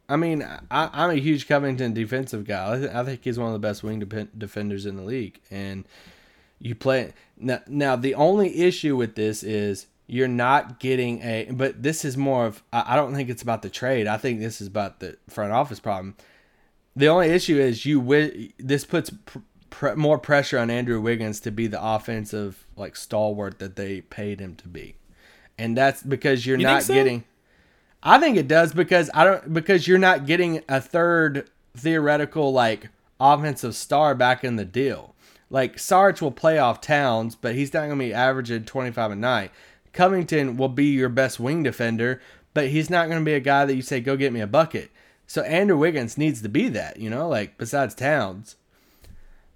I mean, I, I'm a huge Covington defensive guy. I, th- I think he's one of the best wing de- defenders in the league. And you play now, now. The only issue with this is you're not getting a. But this is more of. I, I don't think it's about the trade. I think this is about the front office problem. The only issue is you. This puts pr- pr- more pressure on Andrew Wiggins to be the offensive like stalwart that they paid him to be, and that's because you're You not so? getting. I think it does because I don't because you're not getting a third theoretical like offensive star back in the deal. Like Sarge will play off Towns, but he's not gonna be averaging 25 a night. Covington will be your best wing defender, but he's not gonna be a guy that you say go get me a bucket. So Andrew Wiggins needs to be that, you know, like besides Towns.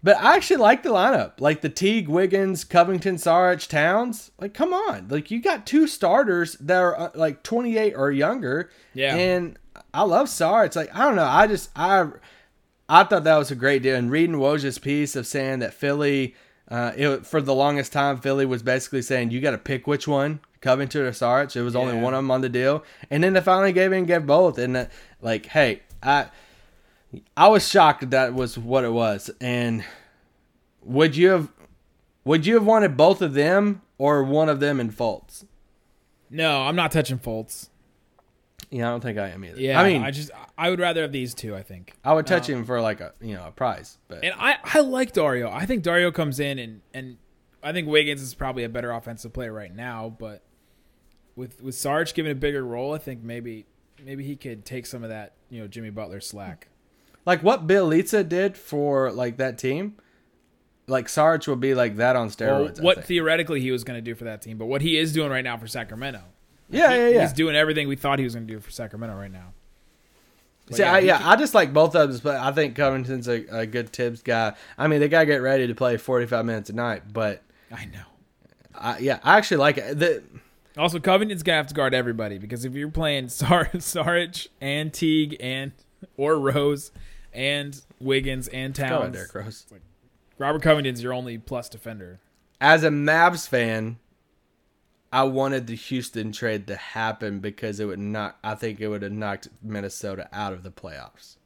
But I actually like the lineup. Like the Teague, Wiggins, Covington, Sarge, Towns. Like, come on. Like, you got two starters that are uh, like 28 or younger. Yeah. And I love Sarge. Like, I don't know. I just, I, I thought that was a great deal. And reading Woj's piece of saying that Philly, uh, it, for the longest time, Philly was basically saying, you got to pick which one, Covington or Sarge. It was only one of them on the deal. And then they finally gave in and gave both. And, uh, like, hey, I, I was shocked that that was what it was. And would you have would you have wanted both of them or one of them in Fultz? No, I'm not touching Fultz. Yeah, I don't think I am either. Yeah, I mean, I just I would rather have these two. I think. I would touch uh, him for like a you know a prize, but And I, I like Dario. I think Dario comes in and, and I think Wiggins is probably a better offensive player right now, but with with Sarge given a bigger role, I think maybe maybe he could take some of that, you know, Jimmy Butler slack. Like what Bjelica did for like that team, like Sarge will be like that on steroids. I what theoretically he was going to do for that team, but what he is doing right now for Sacramento. yeah, yeah, yeah. He's doing everything we thought he was going to do for Sacramento right now. But See, I, yeah, can- I just like both of them, but I think Covington's a, a good Thibs guy. I mean, they gotta get ready to play forty five minutes a night, but I know. I, yeah, I actually like it. The, Also, Covington's gonna have to guard everybody because if you're playing Sar- <laughs> Sarge and Teague and or Rose and Wiggins and Towns. go on, Towns, Derrick Rose. Robert Covington's your only plus defender. As a Mavs fan, I wanted the Houston trade to happen because it would not. I think it would have knocked Minnesota out of the playoffs.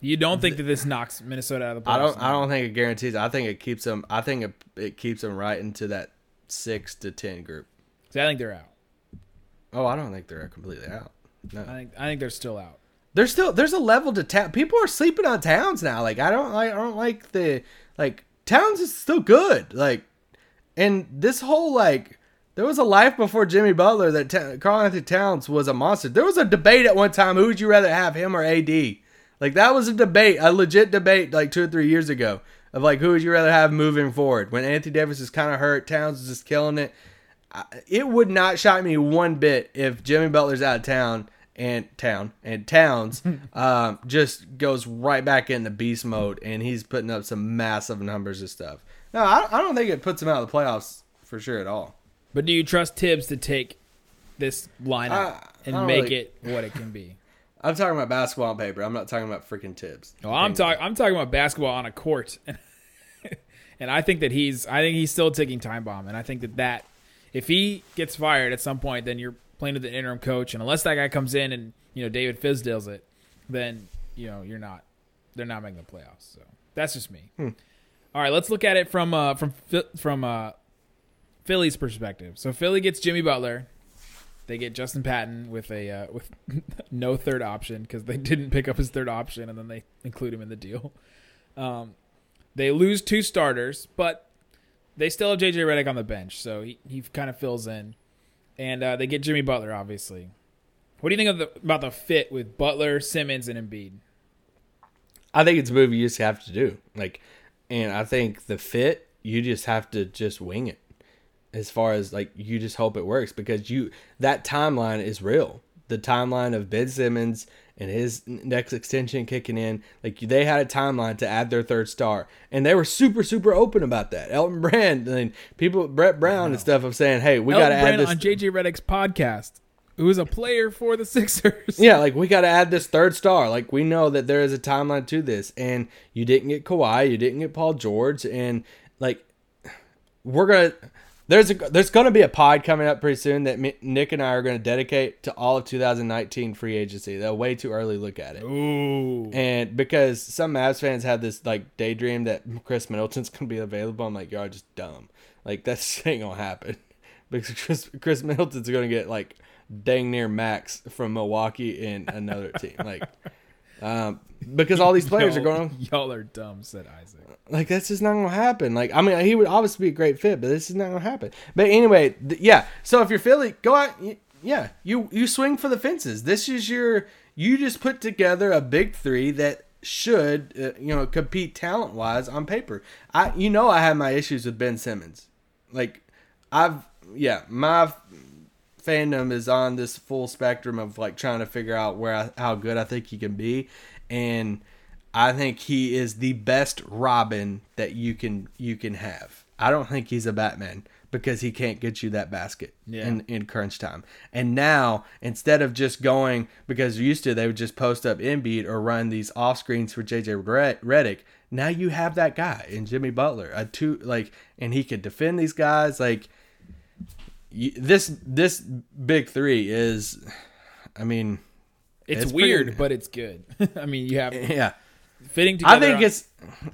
You don't think that this knocks Minnesota out of the playoffs? I don't. I don't think it guarantees. I think it keeps them. I think it, it keeps them right into that six to ten group. See, I think they're out. Oh, I don't think they're completely out. No. I think I think they're still out. There's still there's a level to town. People are sleeping on Towns now. Like I don't like I don't like the like Towns is still good. Like and this whole like there was a life before Jimmy Butler that Ta- Karl-Anthony Towns was a monster. There was a debate at one time. Who would you rather have, him or AD? Like that was a debate, a legit debate, like two or three years ago of like who would you rather have moving forward when Anthony Davis is kind of hurt, Towns is just killing it. I- It would not shock me one bit if Jimmy Butler's out of town and town and Towns <laughs> um, just goes right back into beast mode and he's putting up some massive numbers and stuff. No, I, I don't think it puts him out of the playoffs for sure at all. But do you trust Thibs to take this lineup I- I and don't make really- it what it can be? <laughs> I'm talking about basketball on paper. I'm not talking about freaking Thibs. Well, I'm talking. I'm talking about basketball on a court, <laughs> and I think that he's. I think he's still a ticking time bomb, and I think that that if he gets fired at some point, then you're playing with the interim coach, and unless that guy comes in and you know David Fizdale's it, then you know you're not. They're not making the playoffs. So that's just me. All right, let's look at it from uh, from from uh, Philly's perspective. So Philly gets Jimmy Butler. They get Justin Patton with a uh, with <laughs> no third option because they didn't pick up his third option, and then they include him in the deal. Um, they lose two starters, but they still have JJ Redick on the bench, so he, he kind of fills in. And uh, they get Jimmy Butler, obviously. What do you think of the, about the fit with Butler, Simmons, and Embiid? I think it's a move you just have to do. Like, and I think the fit you just have to just wing it. As far as like you just hope it works because you that timeline is real. The timeline of Ben Simmons and his next extension kicking in, like they had a timeline to add their third star, and they were super super open about that. Elton Brand and people, Brett Brown and stuff of saying, "Hey, we got to Elton add Brand this." on JJ Redick's podcast, who is a player for the <laughs> Sixers. Yeah, like we got to add this third star. Like we know that there is a timeline to this, and you didn't get Kawhi, you didn't get Paul George, and like we're gonna there's a there's gonna be a pod coming up pretty soon that me, Nick and I are gonna dedicate to all of 2019 free agency. They'll way too early look at it, Ooh. and because some Mavs fans have this like daydream that Khris Middleton's gonna be available, I'm like, y'all just dumb. Like that's <laughs> ain't gonna happen because Chris Khris Middleton's gonna get like dang near max from Milwaukee and another team. Like, um, because all these <laughs> players are going Y'all are dumb, said Isaac. like that's just not gonna happen. Like, I mean, he would obviously be a great fit, but this is not gonna happen. But anyway, th- yeah. So if you're Philly, go out. y- Yeah, you you swing for the fences. This is your. You just put together a big three that should uh, you know compete talent wise on paper. I you know I have my issues with Ben Simmons. Like, I've yeah my fandom is on this full spectrum of like trying to figure out where I, how good I think he can be, and I think he is the best Robin that you can you can have. I don't think he's a Batman because he can't get you that basket Yeah. in, in crunch time. And now instead of just going because used to they would just post up Embiid or run these off screens for JJ Red- Redick. Now you have that guy in Jimmy Butler, a two like, and he could defend these guys like this this big three is i mean It's, It's weird, pretty- but it's good. <laughs> I mean, you have Yeah. fitting together. I think on- it's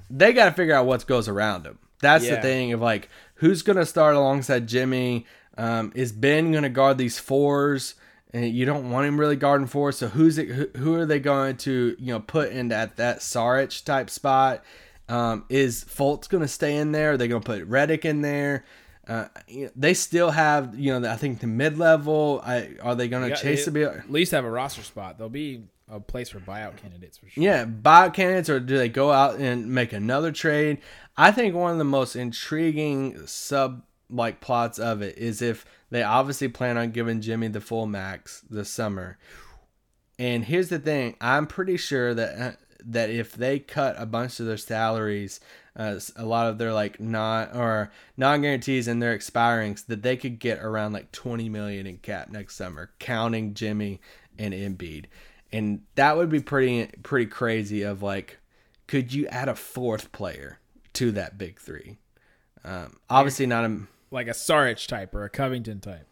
they got to figure out what goes around them. That's the thing of like who's gonna start alongside Jimmy. Um, is Ben gonna guard these fours? And you don't want him really guarding fours. So who's it? Who, who are they going to you know put in that that Saric type spot? Um, is Fultz gonna stay in there? Are they gonna put Redick in there? Uh, you know, they still have you know I think the mid level. I are they chase they to be? at least have a roster spot. They'll be a place for buyout candidates for sure. Yeah, buyout candidates, or do they go out and make another trade? I think one of the most intriguing sub like plots of it is if they obviously plan on giving Jimmy the full max this summer. And here's the thing: I'm pretty sure that uh, that if they cut a bunch of their salaries, uh, a lot of their like non or non guarantees and their expirings, that they could get around like 20 million in cap next summer, counting Jimmy and Embiid, and that would be pretty pretty crazy. Of like, could you add a fourth player to that big three? Um, obviously not a like a Saric type or a Covington type.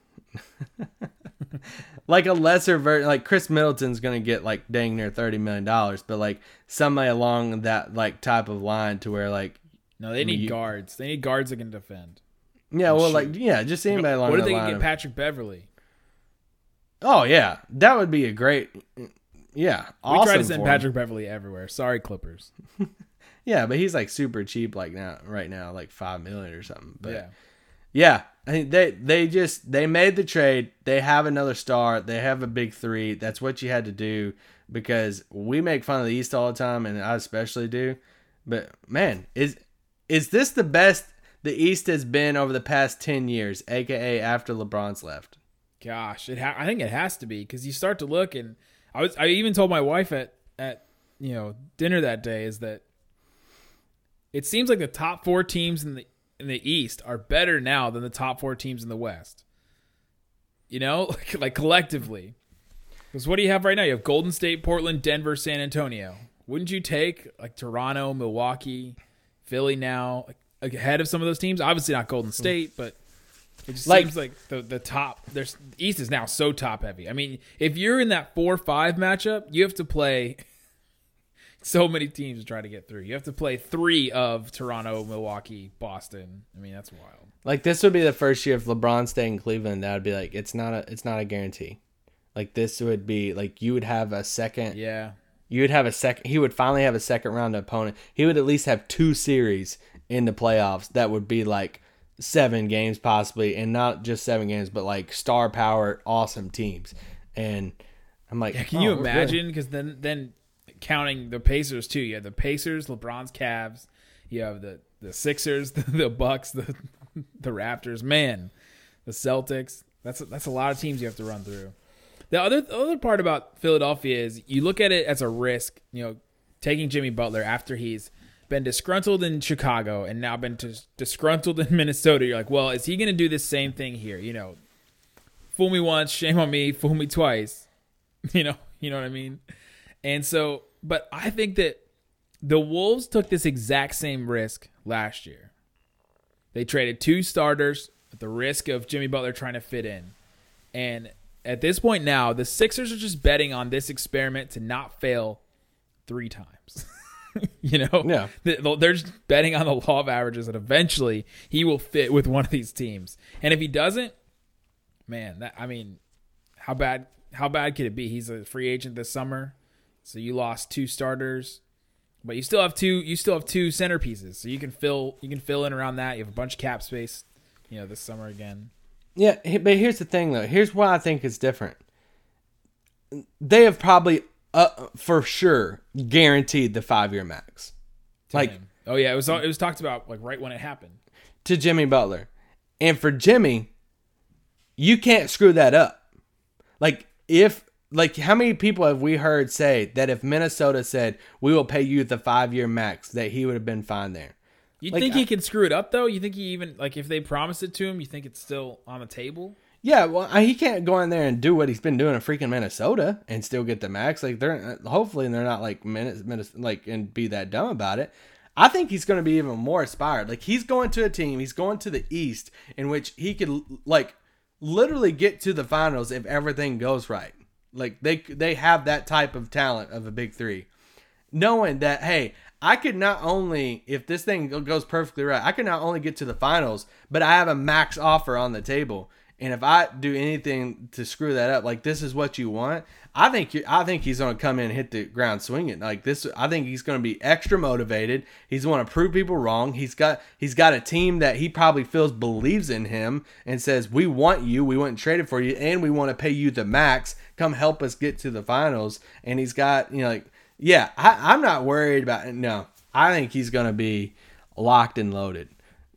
<laughs> <laughs> like a lesser version like khris middleton's gonna get like dang near 30 million dollars but like somebody along that like type of line to where like No, they need you- guards. They need guards that can defend. yeah well like yeah just anybody along what if they line can get of- Patrick Beverley? oh yeah that would be a great yeah awesome we try to send. Patrick Beverley everywhere. Sorry, Clippers. <laughs> yeah but he's like super cheap like now right now like five million or something but yeah. Yeah, I think they they just they made the trade. They have another star. They have a big three. That's what you had to do because we make fun of the East all the time, and I especially do. But man, is is this the best the East has been over the past ten years, aka after LeBron's left? Gosh, it ha- I think it has to be because you start to look and I was I even told my wife at at you know dinner that day is that it seems like the top four teams in the in the East are better now than the top four teams in the West. You know, <laughs> like, like collectively. Because what do you have right now? You have Golden State, Portland, Denver, San Antonio. Wouldn't you take like Toronto, Milwaukee, Philly now like, ahead of some of those teams? Obviously not Golden hmm. State, but it just Like- seems like the the top. There's East is now so top heavy. I mean, if you're in that four five matchup, you have to play so many teams to try to get through. You have to play three of Toronto, Milwaukee, Boston. I mean, that's wild. Like this would be the first year if LeBron stayed in Cleveland. That would be like it's not a it's not a guarantee. Like this would be like you would have a second Yeah. you would have a second he would finally have a second round opponent he would at least have two series in the playoffs that would be like seven games possibly and not just seven games but like star power awesome teams and i'm like Yeah, can oh, you imagine? Because then, then counting the Pacers too. You have the Pacers, LeBron's Cavs. You have the the Sixers, <laughs> the, the Bucks, the the Raptors. Man, the Celtics. That's that's a lot of teams you have to run through. The other the other part about Philadelphia is you look at it as a risk. You know, taking Jimmy Butler after he's been disgruntled in Chicago and now been dis- disgruntled in <laughs> Minnesota. You're like, well, is he going to do the same thing here? You know, fool me once, shame on me. Fool me twice. <laughs> You know, you know what I mean. And so, but I think that the Wolves took this exact same risk last year. They traded two starters at the risk of Jimmy Butler trying to fit in. And at this point now, the Sixers are just betting on this experiment to not fail three times. <laughs> you know? Yeah. They- They're just betting on the law of averages that eventually he will fit with one of these teams. And if he doesn't, man, that I mean, how bad how bad could it be? He's a free agent this summer. So you lost two starters, but you still have two you still have two centerpieces. So you can fill you can fill in around that. You have a bunch of cap space, you know, this summer again. Yeah, but here's the thing though. Here's why I think it's different. They have probably, uh, for sure, guaranteed the five year max, like Him. Oh yeah, it was it was talked about like right when it happened. to Jimmy Butler, and for Jimmy, you can't screw that up. Like if, like, how many people have we heard say that if Minnesota said we will pay you the five year max, that he would have been fine there? You Like, think I- he can screw it up though? You think he even like if they promise it to him, you think it's still on the table? Yeah, well, I- he can't go in there and do what he's been doing in freaking Minnesota and still get the max. Like they're uh, hopefully they're not like minutes, minutes like and be that dumb about it. I think he's going to be even more inspired. Like he's going to a team, he's going to the East in which he could like literally get to the finals if everything goes right. Like they they have that type of talent of a big three, knowing that hey, I could not only if this thing goes perfectly right, I could not only get to the finals, but I have a max offer on the table. And if I do anything to screw that up, like this is what you want, I think I think he's going to come in and hit the ground swinging. Like this, I think he's going to be extra motivated. He's going to prove people wrong. He's got he's got a team that he probably feels believes in him and says, "We want you. We want traded for you, and we want to pay you the max. Come help us get to the finals." And he's got you know like yeah, I, I'm not worried about. No, I think he's going to be locked and loaded.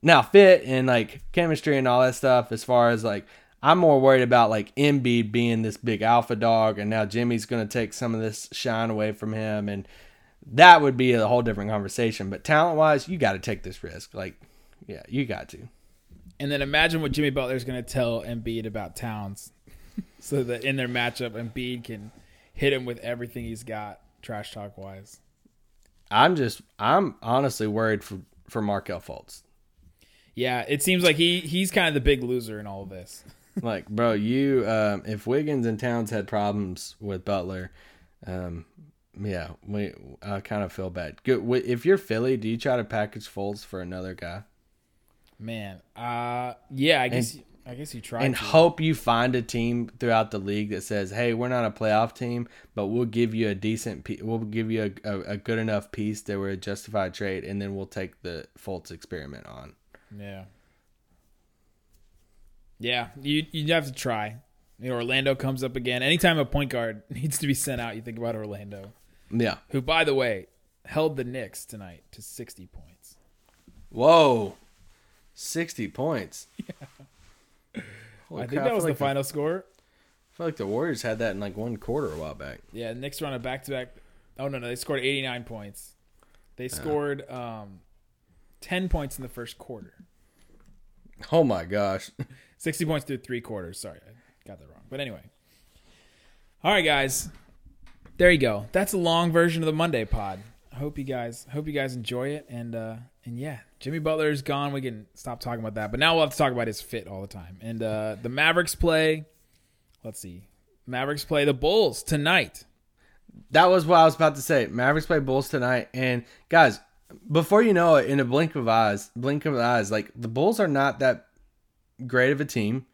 Now, fit and like chemistry and all that stuff, as far as like, I'm more worried about like Embiid being this big alpha dog, and now Jimmy's going to take some of this shine away from him, and that would be a whole different conversation. But talent wise, you got to take this risk. Like, yeah, you got to. And then imagine what Jimmy Butler's going to tell Embiid about Towns, <laughs> so that in their matchup, Embiid can hit him with everything he's got, trash talk wise. I'm just, I'm honestly worried for for Markelle Fultz. Yeah, it seems like he he's kind of the big loser in all of this. <laughs> like, bro, you um, if Wiggins and Towns had problems with Butler, um, yeah, we I kind of feel bad. Good, if you're Philly, do you try to package Fultz for another guy? Man, uh, yeah, I guess And- I guess you try and to. hope you find a team throughout the league that says, "Hey, we're not a playoff team, but we'll give you a decent, pe- we'll give you a, a, a good enough piece that we're a justified trade, and then we'll take the Fultz experiment on." Yeah. Yeah, you you have to try. You know, Orlando comes up again. Anytime a point guard <laughs> needs to be sent out, you think about Orlando, Yeah. who, by the way, held the Knicks tonight to 60 points. Whoa, sixty points. <laughs> Holy I think crap, that was feel the like final score. I feel like the Warriors had that in like one quarter a while back. Yeah, Knicks run a back to back. Oh no, no, they scored 89 points. They scored um, 10 points in the first quarter. Oh my gosh. <laughs> 60 points through three quarters. Sorry, I got that wrong. But anyway. All right, guys. There you go. That's a long version of the Monday pod. I hope you guys hope you guys enjoy it. And uh and yeah, Jimmy Butler is gone. We can stop talking about that. But now we'll have to talk about his fit all the time. And uh the Mavericks play let's see. Mavericks play the Bulls tonight. That was what I was about to say. Mavericks play Bulls tonight, and guys, before you know it, in a blink of eyes, blink of eyes, like the Bulls are not that great of a team.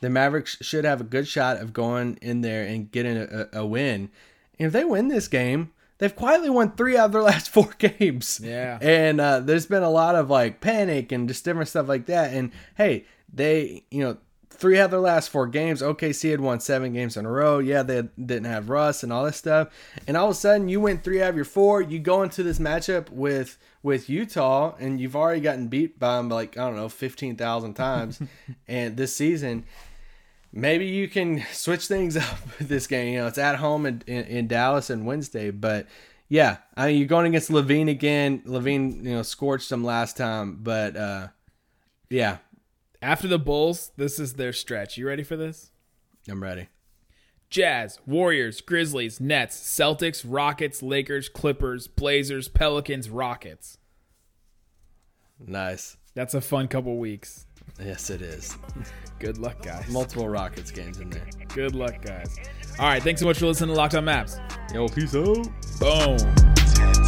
The Mavericks should have a good shot of going in there and getting a, a, win. And if they win this game, they've quietly won three out of their <laughs> last four games. Yeah. And uh, there's been a lot of like panic and just different stuff like that. And hey, they, you know, three out of their last four games, OKC had won seven games in a row. Yeah, they didn't have Russ and all this stuff. And all of a sudden, you win three out of your four. You go into this matchup with with Utah, and you've already gotten beat by them like I don't know, fifteen thousand times. <laughs> and this season, maybe you can switch things <laughs> up with this game. You know, it's at home in, in, in Dallas and Wednesday, but yeah, I mean, you're going against LaVine again. LaVine, you know, scorched them last time, but uh, yeah, After the Bulls, this is their stretch. You ready for this? I'm ready. Jazz, Warriors, Grizzlies, Nets, Celtics, Rockets, Lakers, Clippers, Blazers, Pelicans, Rockets. Nice. That's a fun couple weeks. Yes, it is. <laughs> Good luck, guys. Multiple Rockets games in there. Good luck, guys. All right, thanks so much for listening to Locked On Mavs. Yo, peace out. Boom.